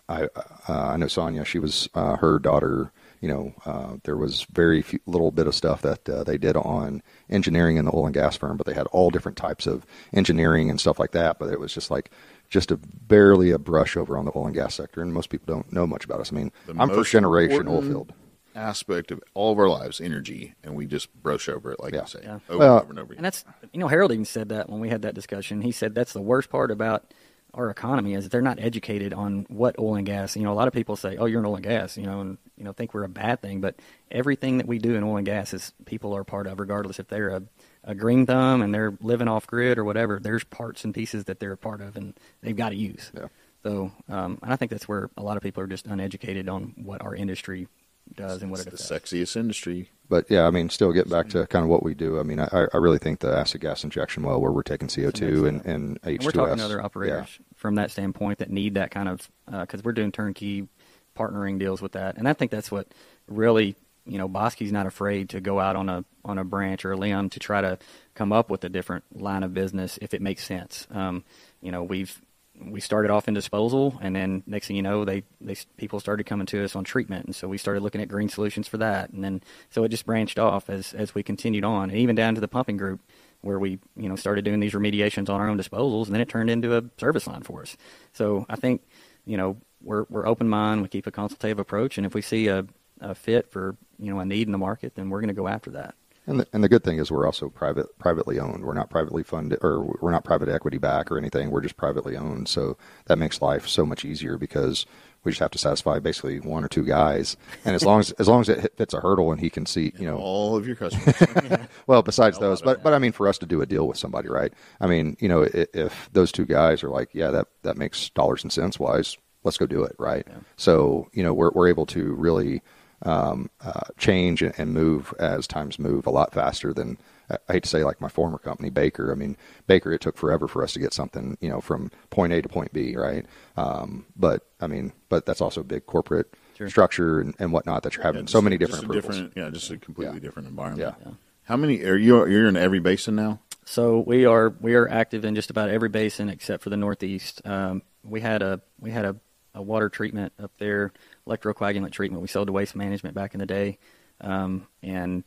I uh, I know Sonia. She was uh, her daughter. You know, uh, there was very few, little bit of stuff that uh, they did on engineering in the oil and gas firm, but they had all different types of engineering and stuff like that. But it was just like just a barely a brush over on the oil and gas sector, and most people don't know much about us. I mean, the I'm first generation oil field aspect of all of our lives, energy, and we just brush over it, like yeah. you say, yeah. over well, and over and over. Again. And that's you know Harold even said that when we had that discussion. He said that's the worst part about our economy is they're not educated on what oil and gas. You know, a lot of people say, "Oh, you're in oil and gas," you know, and you know think we're a bad thing, but everything that we do in oil and gas is people are part of, regardless if they're a a green thumb and they're living off grid or whatever, there's parts and pieces that they're a part of and they've got to use. Yeah. So, um, and I think that's where a lot of people are just uneducated on what our industry does it's and what it affects. the sexiest industry. But yeah, I mean, still get back to kind of what we do. I mean, I, I really think the acid gas injection well, where we're taking CO2 and, and H2S. And we're talking to other operators yeah. from that standpoint that need that kind of, because uh, we're doing turnkey partnering deals with that. And I think that's what really you know, Bosque's not afraid to go out on a on a branch or a limb to try to come up with a different line of business if it makes sense. Um, you know, we've we started off in disposal, and then next thing you know, they, they people started coming to us on treatment, and so we started looking at green solutions for that, and then so it just branched off as as we continued on, and even down to the pumping group, where we you know started doing these remediations on our own disposals, and then it turned into a service line for us. So I think you know we're we're open mind, we keep a consultative approach, and if we see a a fit for you know a need in the market, then we're going to go after that. And the, and the good thing is we're also private privately owned. We're not privately funded or we're not private equity back or anything. We're just privately owned. So that makes life so much easier because we just have to satisfy basically one or two guys. And as long as as long as it fits a hurdle and he can see, you know, all of your customers. well, besides those, but but I mean for us to do a deal with somebody, right? I mean, you know, if, if those two guys are like, yeah, that that makes dollars and cents wise, let's go do it, right? Yeah. So, you know, we're we're able to really um, uh, change and move as times move a lot faster than I hate to say like my former company Baker. I mean Baker, it took forever for us to get something you know from point A to point B, right? Um, but I mean, but that's also a big corporate sure. structure and, and, whatnot that you're having yeah, so many different, different, yeah, just a completely yeah. different environment. Yeah. How many are you? You're in every basin now. So we are we are active in just about every basin except for the Northeast. Um, we had a we had a, a water treatment up there, electrocoagulant treatment. We sold to Waste Management back in the day, um, and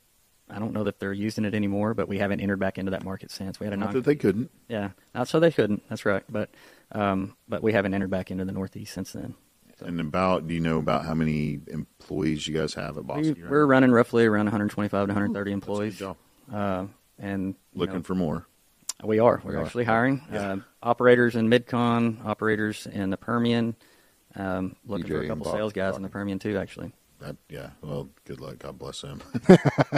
I don't know that they're using it anymore. But we haven't entered back into that market since. We had a Not non- that they couldn't. yeah, not so they couldn't. That's right, but um, but we haven't entered back into the Northeast since then. And about, do you know about how many employees you guys have at Bosque? We, we're running roughly around 125 to 130 employees. job. Uh, and looking know, for more. We are. We're We are. actually hiring Yeah. uh, operators in Midcon, operators in the Permian. Um, looking DJ for a couple Bach- sales guys in the Permian too. Actually, That, yeah. Well, good luck. God bless them.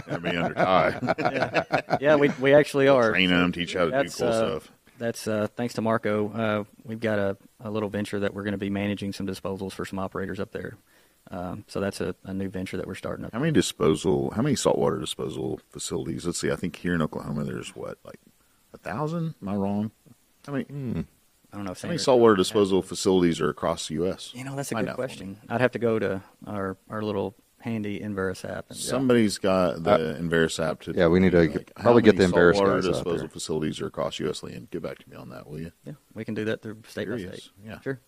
They're being under tie. yeah, we we actually are. Train them, teach how to do cool uh, stuff. That's uh, thanks to Marco. Uh, we've got a, a little venture that we're going to be managing some disposals for some operators up there. Um, so that's a, a new venture that we're starting up. How many disposal? How many saltwater disposal facilities? Let's see. I think here in Oklahoma, there's what, like a thousand? Am I wrong? How many? I don't know if How many saltwater disposal facilities are across the U.S.? You know, that's a Find good out for me. question. I'd have to go to our our little handy Enverus app. And, Somebody's got the uh, Enverus app to. yeah, we need to like, get- how probably get many the Enverus saltwater guys out disposal there. facilities are across U.S. land. Get back to me on that, will you? yeah, we can do that through state by state. yeah. sure.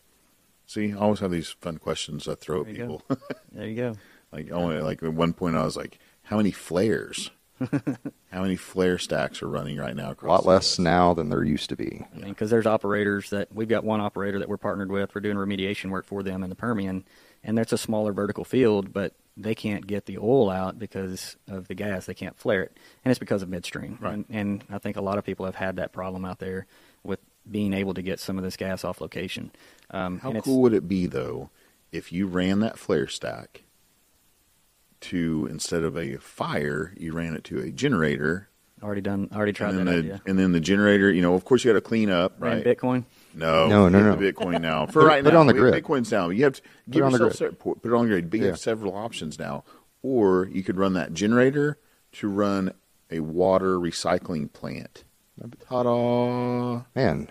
See, I always have these fun questions I throw at There you go. people. There you go. like, only like at one point, I was like, "How many flares? how many flare stacks are running right now?" A lot less US? now than there used to be. I mean, because there's operators that we've got one operator that we're partnered with. We're doing remediation work for them in the Permian, and that's a smaller vertical field, but they can't get the oil out because of the gas. They can't flare it, and it's because of midstream. Right. And, and I think a lot of people have had that problem out there with being able to get some of this gas off location. Um, How cool would it be though if you ran that flare stack to instead of a fire, you ran it to a generator, Already done. Already tried and that then the idea. and then the generator, you know, of course you got to clean up, Ran right? Bitcoin. No, No, no, no. Bitcoin now for Put it- right put it now. on the wait, grid. Bitcoin's down. You have to give it on the yourself grid. se- put it on the grid. But you Yeah. have several options now, or you could run that generator to run a water recycling plant. Ta-da! Man,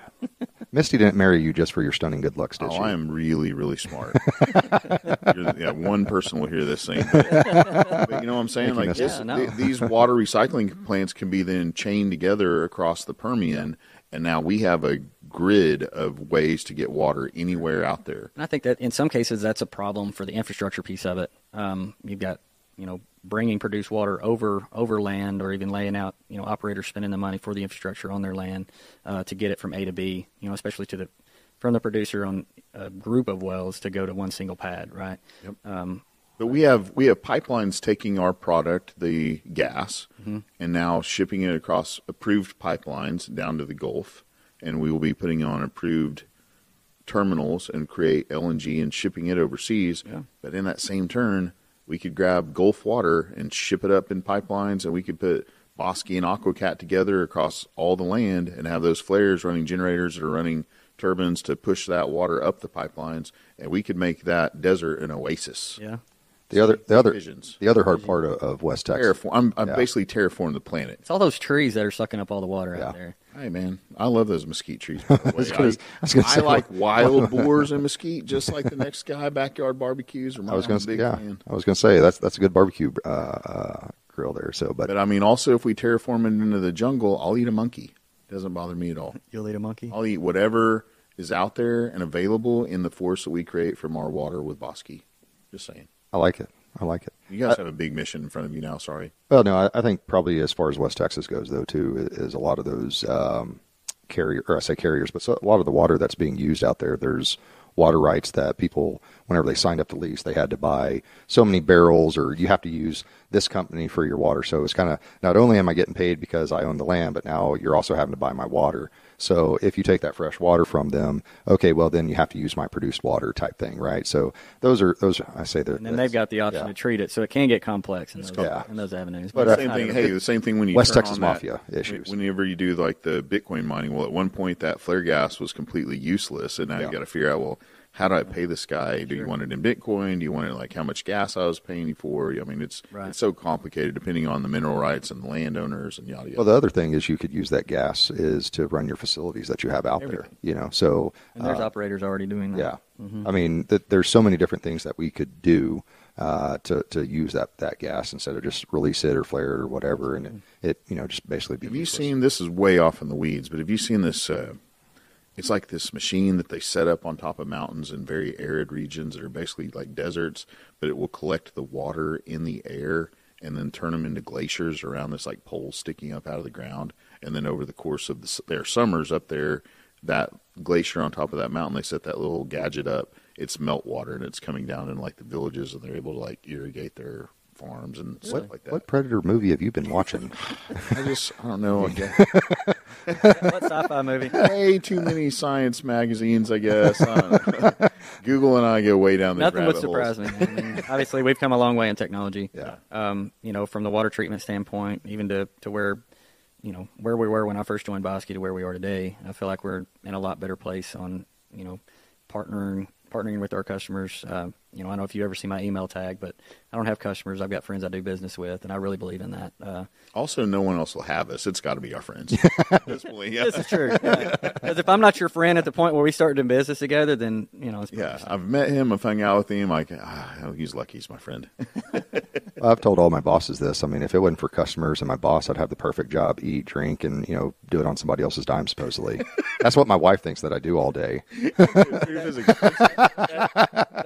Misty didn't marry you just for your stunning good looks, did Oh, she? I am really, really smart. Yeah, one person will hear this thing. But you know what I'm saying? Like this, Yeah, I know. th- these water recycling plants can be then chained together across the Permian, and now we have a grid of ways to get water anywhere out there. And I think that in some cases that's a problem for the infrastructure piece of it. Um, you've got you know bringing produced water over over land, or even laying out you know operators spending the money for the infrastructure on their land uh, to get it from A to B. You know, especially to the from the producer on a group of wells to go to one single pad, right? Yep. Um, But we have we have pipelines taking our product, the gas, and now shipping it across approved pipelines down to the Gulf, and we will be putting on approved terminals and create LNG and shipping it overseas. Yeah. But in that same turn, we could grab Gulf water and ship it up in pipelines, and we could put Bosque and Aquacat together across all the land and have those flares running generators that are running turbines to push that water up the pipelines, and we could make that desert an oasis. yeah. the other, the other, Visions. the other hard part of, of West Texas. Terraform. I'm, I'm Yeah. basically terraforming the planet. It's all those trees that are sucking up all the water Yeah. out there. Hey man, I love those mesquite trees. by the way. was gonna- I, I was I say- like wild boars and mesquite, just like the next guy. Backyard barbecues. Or I was going to to, yeah, I was going to say that's that's a good barbecue uh, uh, grill there. So, but, But I mean, also if we terraform it into the jungle, I'll eat a monkey. Doesn't bother me at all. You'll eat a monkey. I'll eat whatever is out there and available in the forest that we create from our water with Bosque. Just saying. I like it. I like it. You guys have a big mission in front of you now. Sorry. Well, no, I, I think probably as far as West Texas goes, though, too, is, is a lot of those um, carrier, or I say carriers, but so, a lot of the water that's being used out there. There's water rights that people, whenever they signed up to lease, they had to buy so many barrels, or you have to use this company for your water. So it's kind of not only am I getting paid because I own the land, but now you're also having to buy my water. So if you take that fresh water from them, okay, well then you have to use my produced water type thing, right? So those are those. I say that. and then they've got the option yeah. to treat it, so it can get complex in, those, complex. in those avenues. But, it's uh, same thing. Hey, the same thing when you West turn Texas on that- Mafia issues. Whenever you do like the Bitcoin mining, well, at one point that flare gas was completely useless, and now Yeah. you got to figure out well how do I pay this guy? Do you want it in Bitcoin? Do you want it like how much gas I was paying you for? I mean, it's Right. it's so complicated depending on the mineral rights and the landowners and yada yada. Well, the other thing is you could use that gas is to run your facilities that you have out there. You know, so And there's uh, operators already doing that. Yeah, Mm-hmm. I mean, th- there's so many different things that we could do uh, to to use that that gas instead of just release it or flare it or whatever, and Mm-hmm. it, it you know just basically be. Have you seen this? Is way off in the weeds, but have you seen this? Uh, it's like this machine that they set up on top of mountains in very arid regions that are basically like deserts, but it will collect the water in the air and then turn them into glaciers around this like pole sticking up out of the ground. And then over the course of the, their summers up there, that glacier on top of that mountain, they set that little gadget up. It's melt water and it's coming down in like the villages, and they're able to like irrigate their farms and stuff like that. What Predator movie have you been watching? I just I don't know. I guess what sci-fi movie? way too many science magazines, I guess. I. Google and I go way down the Nothing would surprise me. I mean, obviously, we've come a long way in technology. Yeah. Um, you know, from the water treatment standpoint, even to, to where, you know, where we were when I first joined Bosque to where we are today, I feel like we're in a lot better place on, you know, partnering partnering with our customers. Uh, you know, I don't know if you ever see my email tag, but I don't have customers. I've got friends I do business with, and I really believe in that. Uh, Also, no one else will have us. It's got to be our friends. This point, yeah. this is true. Because if I'm not your friend at the point where we start doing business together, then you know, it's Yeah, I've met him. I've hung out with him. Like, ah, oh, he's lucky. He's my friend. I've told all my bosses this. I mean, if it wasn't for customers and my boss, I'd have the perfect job: eat, drink, and you know, do it on somebody else's dime. Supposedly, that's what my wife thinks that I do all day.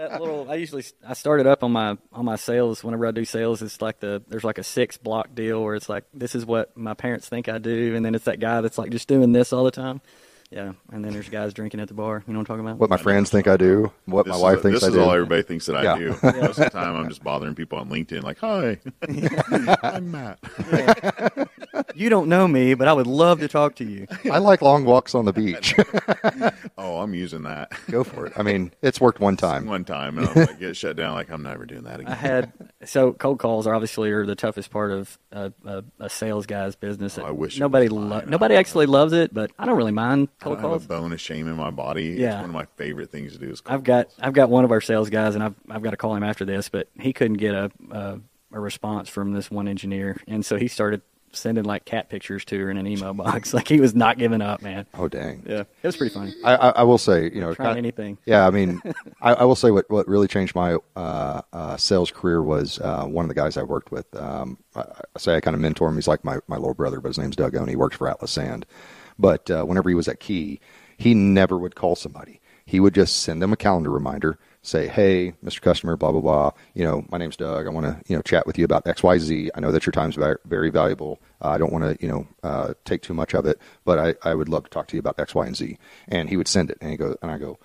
that little I usually I started up on my on my sales whenever I do sales it's like the there's like a six block deal where it's like this is what my parents think I do and then it's that guy that's like just doing this all the time yeah and then there's guys drinking at the bar you know what I'm talking about What my friends think I do, what This my is- wife thinks This I is do. all everybody thinks that I Yeah. do. Most of the time, I'm just bothering people on LinkedIn. Like, hi, I'm Matt. you don't know me but I would love to talk to you I like long walks on the beach. Oh, I'm using that Go for it. I mean, it's worked one time. one time, and I'm like, get shut down. Like, I'm never doing that again. I had so cold calls are obviously are the toughest part of a, a, a sales guy's business Oh, I wish nobody lo- nobody actually loves it but I don't really mind cold don't have calls a bone of shame in my body. Yeah. It's one of my favorite things to do. Is call I've got calls. I've got one of our sales guys, and I've I've got to call him after this, but he couldn't get a a, a response from this one engineer, and so he started sending like cat pictures to her in an email box. Like he was not giving up, man. Oh dang. Yeah, it was pretty funny. I, I, I will say, you know, Trying kind- anything. Yeah, I mean, I, I will say what, what really changed my uh, uh, sales career was uh, one of the guys I worked with. Um, I, I say I kind of mentor him. He's like my, my little brother, but his name's Doug Owen. He works for Atlas Sand. But uh, whenever he was at Key, he never would call somebody. He would just send them a calendar reminder, say, "Hey, Mr. Customer, blah blah blah. You know, my name's Doug. I want to you know chat with you about X Y Z. I know that your time's very, very valuable. Uh, I don't want to you know uh, take too much of it, but I, I would love to talk to you about X, Y, and Z." And he would send it, and he goes, and I go,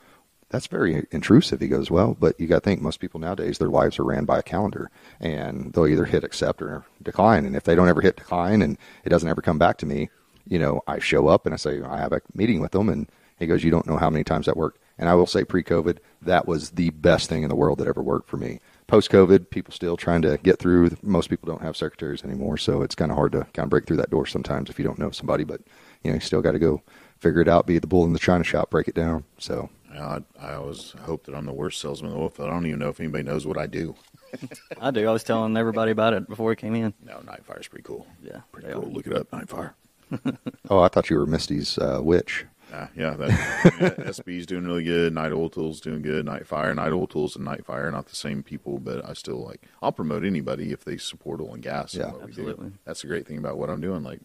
that's very intrusive. He goes, well, but you got to think most people nowadays, their lives are ran by a calendar and they'll either hit accept or decline. And if they don't ever hit decline and it doesn't ever come back to me, you know, I show up and I say, I have a meeting with them. And he goes, you don't know how many times that worked. And I will say pre COVID, that was the best thing in the world that ever worked for me. Post COVID, people still trying to get through. Most people don't have secretaries anymore. So it's kind of hard to kind of break through that door sometimes if you don't know somebody, but you know, you still got to go figure it out, be the bull in the china shop, break it down. So I, I always hope that I'm the worst salesman in the world. but I don't even know if anybody knows what I do. I do. I was telling everybody about it before we came in. No, Nightfire's pretty cool. Yeah, pretty cool. are. Look it up, Nightfire. Oh, I thought you were Misty's uh, witch. Uh, yeah, that, yeah, SB's doing really good. Knight Oil Tools doing good. Night Fire, Knight Oil Tools, and Night Fire not the same people, but I still like. I'll promote anybody if they support oil and gas. Yeah. Absolutely. That's the great thing about what I'm doing. Like,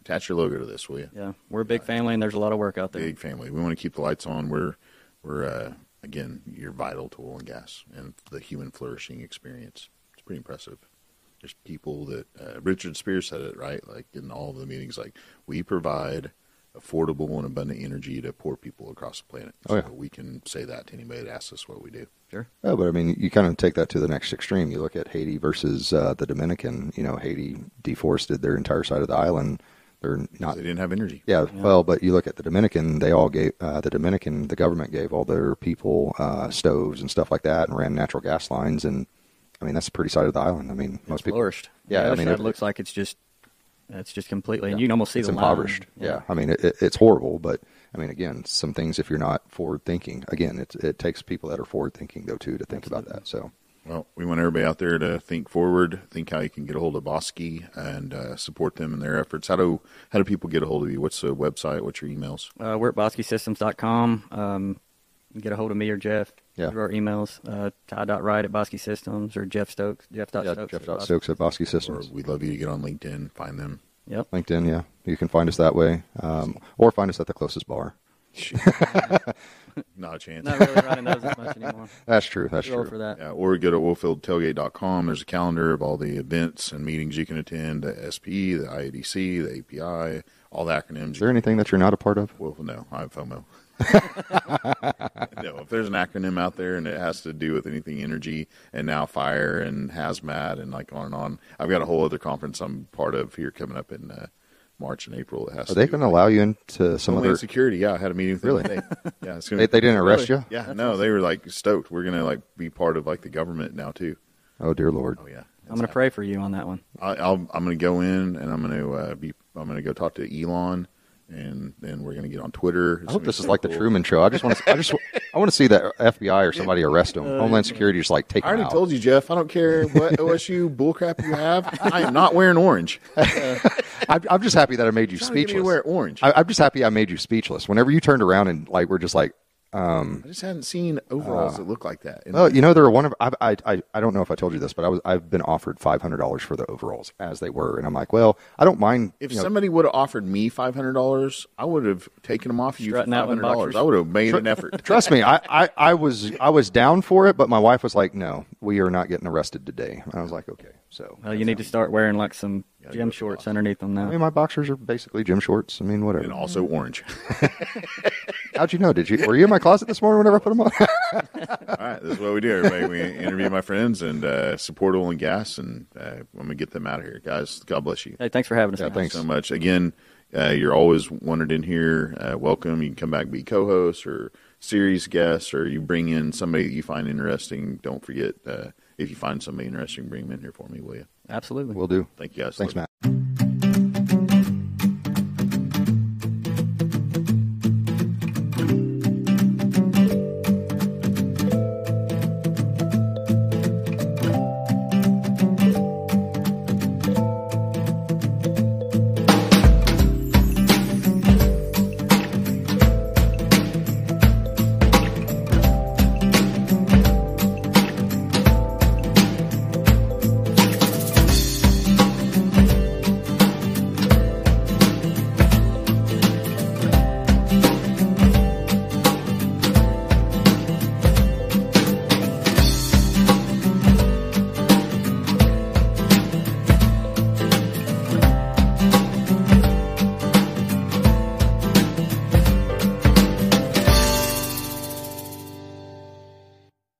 attach your logo to this, will you? Yeah, we're a big family, and there's a lot of work out there. Big family. We want to keep the lights on. We're we're uh, again, you're vital to oil and gas and the human flourishing experience. It's pretty impressive. There's people that uh, Richard Spears said it right, like in all of the meetings, like we provide affordable and abundant energy to poor people across the planet. Oh, yeah. We can say that to anybody that asks us what we do. Sure. Oh, but I mean, you kind of take that to the next extreme. You look at Haiti versus uh, the Dominican. You know, Haiti deforested their entire side of the island. They're not. they didn't have energy. Yeah, Yeah. well, but you look at the Dominican. They all gave uh, the Dominican. The government gave all their people uh, stoves and stuff like that, and ran natural gas lines. And I mean, that's a pretty side of the island. I mean, most people. Flourished. Yeah, I mean, it- looks like it's just it's just completely, and you can almost see it's the line. impoverished. Yeah. I mean, it, it, it's horrible, but I mean, again, some things if you're not forward thinking, again, it it takes people that are forward thinking though too to think about that. So Well, we want everybody out there to think forward, think how you can get a hold of Bosque and uh, support them in their efforts. How do how do people get a hold of you? What's the website? What's your emails? Uh, we're at bosquesystems.com. Um, get a hold of me or Jeff Yeah. through our emails. Uh, Ty.Wright at Bosque Systems or Jeff Stokes. Jeff. yeah, Stokes Jeff at Dot Bosque- Stokes at Bosque Or we'd love you to get on LinkedIn, find them. Yep. LinkedIn, yeah, you can find us that way, um, or find us at the closest bar. Not a chance. Not really running those as much anymore. That's true. That's Roll true. for that. Yeah, or go to wolffieldtailgate.com. There's a calendar of all the events and meetings you can attend, the SP, the IADC, the API, all the acronyms. Is there anything that you're not a part of? Well, no, I have FOMO. no, if there's an acronym out there and it has to do with anything energy and now fire and hazmat and like on and on, I've got a whole other conference I'm part of here coming up in uh, March and April. It has Are to they do going to allow you into some Homeland other? security? Yeah, I had a meeting with Really? today. Yeah, it's gonna, They, they didn't arrest you? Yeah, no, they were like stoked. We're gonna like be part of like the government now too. Oh dear Lord! Oh yeah, I'm going to pray for you on that one. I, I'll, I'm going to go in and I'm going to uh, be. I'm going to go talk to Elon, and then we're going to get on Twitter. I hope this is like the. Truman Show. I just want to. I just. I want to see the FBI or somebody arrest him. Uh, Homeland Security just like take I already told you, Jeff. I don't care what OSU bullcrap you have. I am not wearing orange. I'm, I'm just happy that I made you Trying to get to speechless. wear orange. I, I'm just happy I made you speechless. Whenever you turned around and like we're just like, Um, I just hadn't seen overalls uh, that look like that. And well, you know, there are one of I, I I I don't know if I told you this, but I was I've been offered five hundred dollars for the overalls as they were, and I'm like, well, I don't mind. if you know, somebody would have offered me five hundred dollars, I would have taken them off you for Strutting out five in hundred dollars. I would have made an effort. Trust me, I, I, I was I was down for it, but my wife was like, "No, we are not getting arrested today." And I was like, "Okay." So, Well, you need to start wearing like some gym shorts Boston. underneath them now. I now. mean, my boxers are basically gym shorts. I mean, whatever. and also orange. How'd you know? Did you were you in my closet this morning whenever I put them on? All right, this is what we do, everybody. We interview my friends and uh, support oil and gas, and uh, I'm get them out of here, guys. God bless you. Hey, thanks for having us. Yeah, thanks. so much. Again, uh, you're always wanted in here. Uh, welcome. You can come back and be co-host or series guest, or you bring in somebody that you find interesting. Don't forget uh, if you find somebody interesting, bring them in here for me, will you? Absolutely. We'll do. Thank you guys. Thanks, Love you. Matt.